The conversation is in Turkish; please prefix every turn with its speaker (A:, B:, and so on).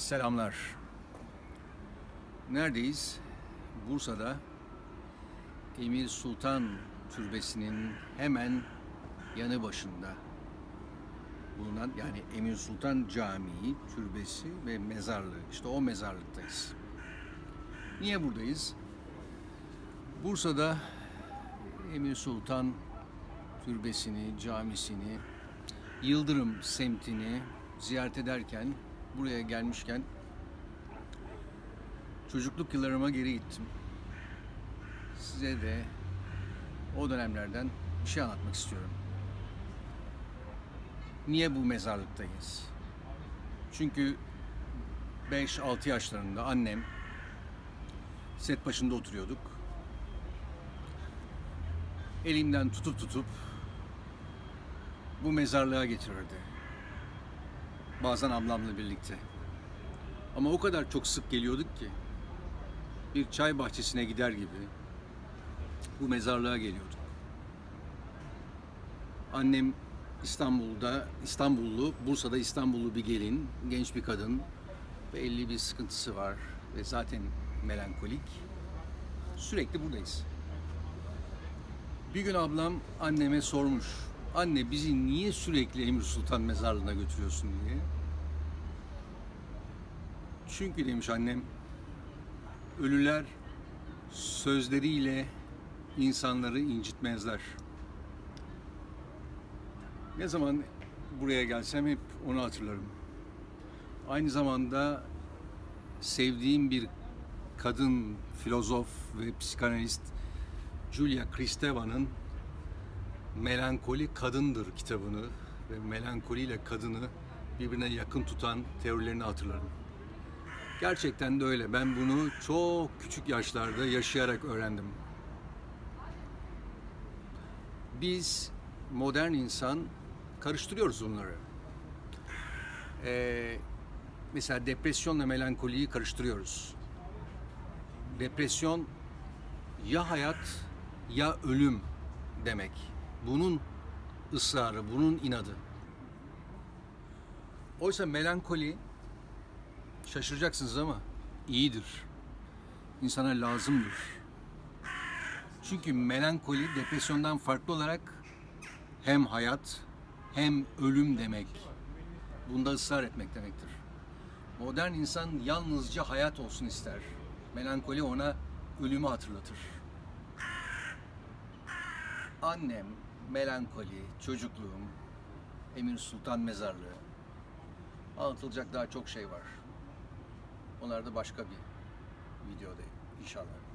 A: Selamlar. Neredeyiz? Bursa'da Emir Sultan Türbesi'nin hemen yanı başında bulunan yani Emir Sultan Camii, türbesi ve mezarlığı. İşte o mezarlıktayız. Niye buradayız? Bursa'da Emir Sultan Türbesi'ni, camisini, Yıldırım semtini ziyaret ederken, buraya gelmişken çocukluk yıllarıma geri gittim. Size de o dönemlerden bir şey anlatmak istiyorum. Niye bu mezarlıktayız? Çünkü 5-6 yaşlarında annem set başında oturuyorduk. Elimden tutup tutup bu mezarlığa getirirdi. Bazen ablamla birlikte. Ama o kadar çok sık geliyorduk ki bir çay bahçesine gider gibi bu mezarlığa geliyorduk. Annem İstanbul'da, İstanbullu, Bursa'da İstanbullu bir gelin, genç bir kadın. Belli bir sıkıntısı var ve zaten melankolik. Sürekli buradayız. Bir gün ablam anneme sormuş. Anne bizi niye sürekli Emir Sultan mezarlığına götürüyorsun diye. Çünkü demiş annem, ölüler sözleriyle insanları incitmezler. Ne zaman buraya gelsem hep onu hatırlarım. Aynı zamanda sevdiğim bir kadın filozof ve psikanalist Julia Kristeva'nın Melankoli Kadındır kitabını ve melankoli ile kadını birbirine yakın tutan teorilerini hatırlarım. Gerçekten de öyle. Ben bunu çok küçük yaşlarda yaşayarak öğrendim. Biz modern insan karıştırıyoruz bunları. Ee, mesela depresyonla melankoliyi karıştırıyoruz. Depresyon ya hayat ya ölüm demek. Bunun ısrarı, bunun inadı. Oysa melankoli şaşıracaksınız ama iyidir. İnsana lazımdır. Çünkü melankoli depresyondan farklı olarak hem hayat hem ölüm demek. Bunda ısrar etmek demektir. Modern insan yalnızca hayat olsun ister. Melankoli ona ölümü hatırlatır. Annem, melankoli, çocukluğum, Emir Sultan Mezarlığı. Anlatılacak daha çok şey var. Onlar da başka bir videoda inşallah.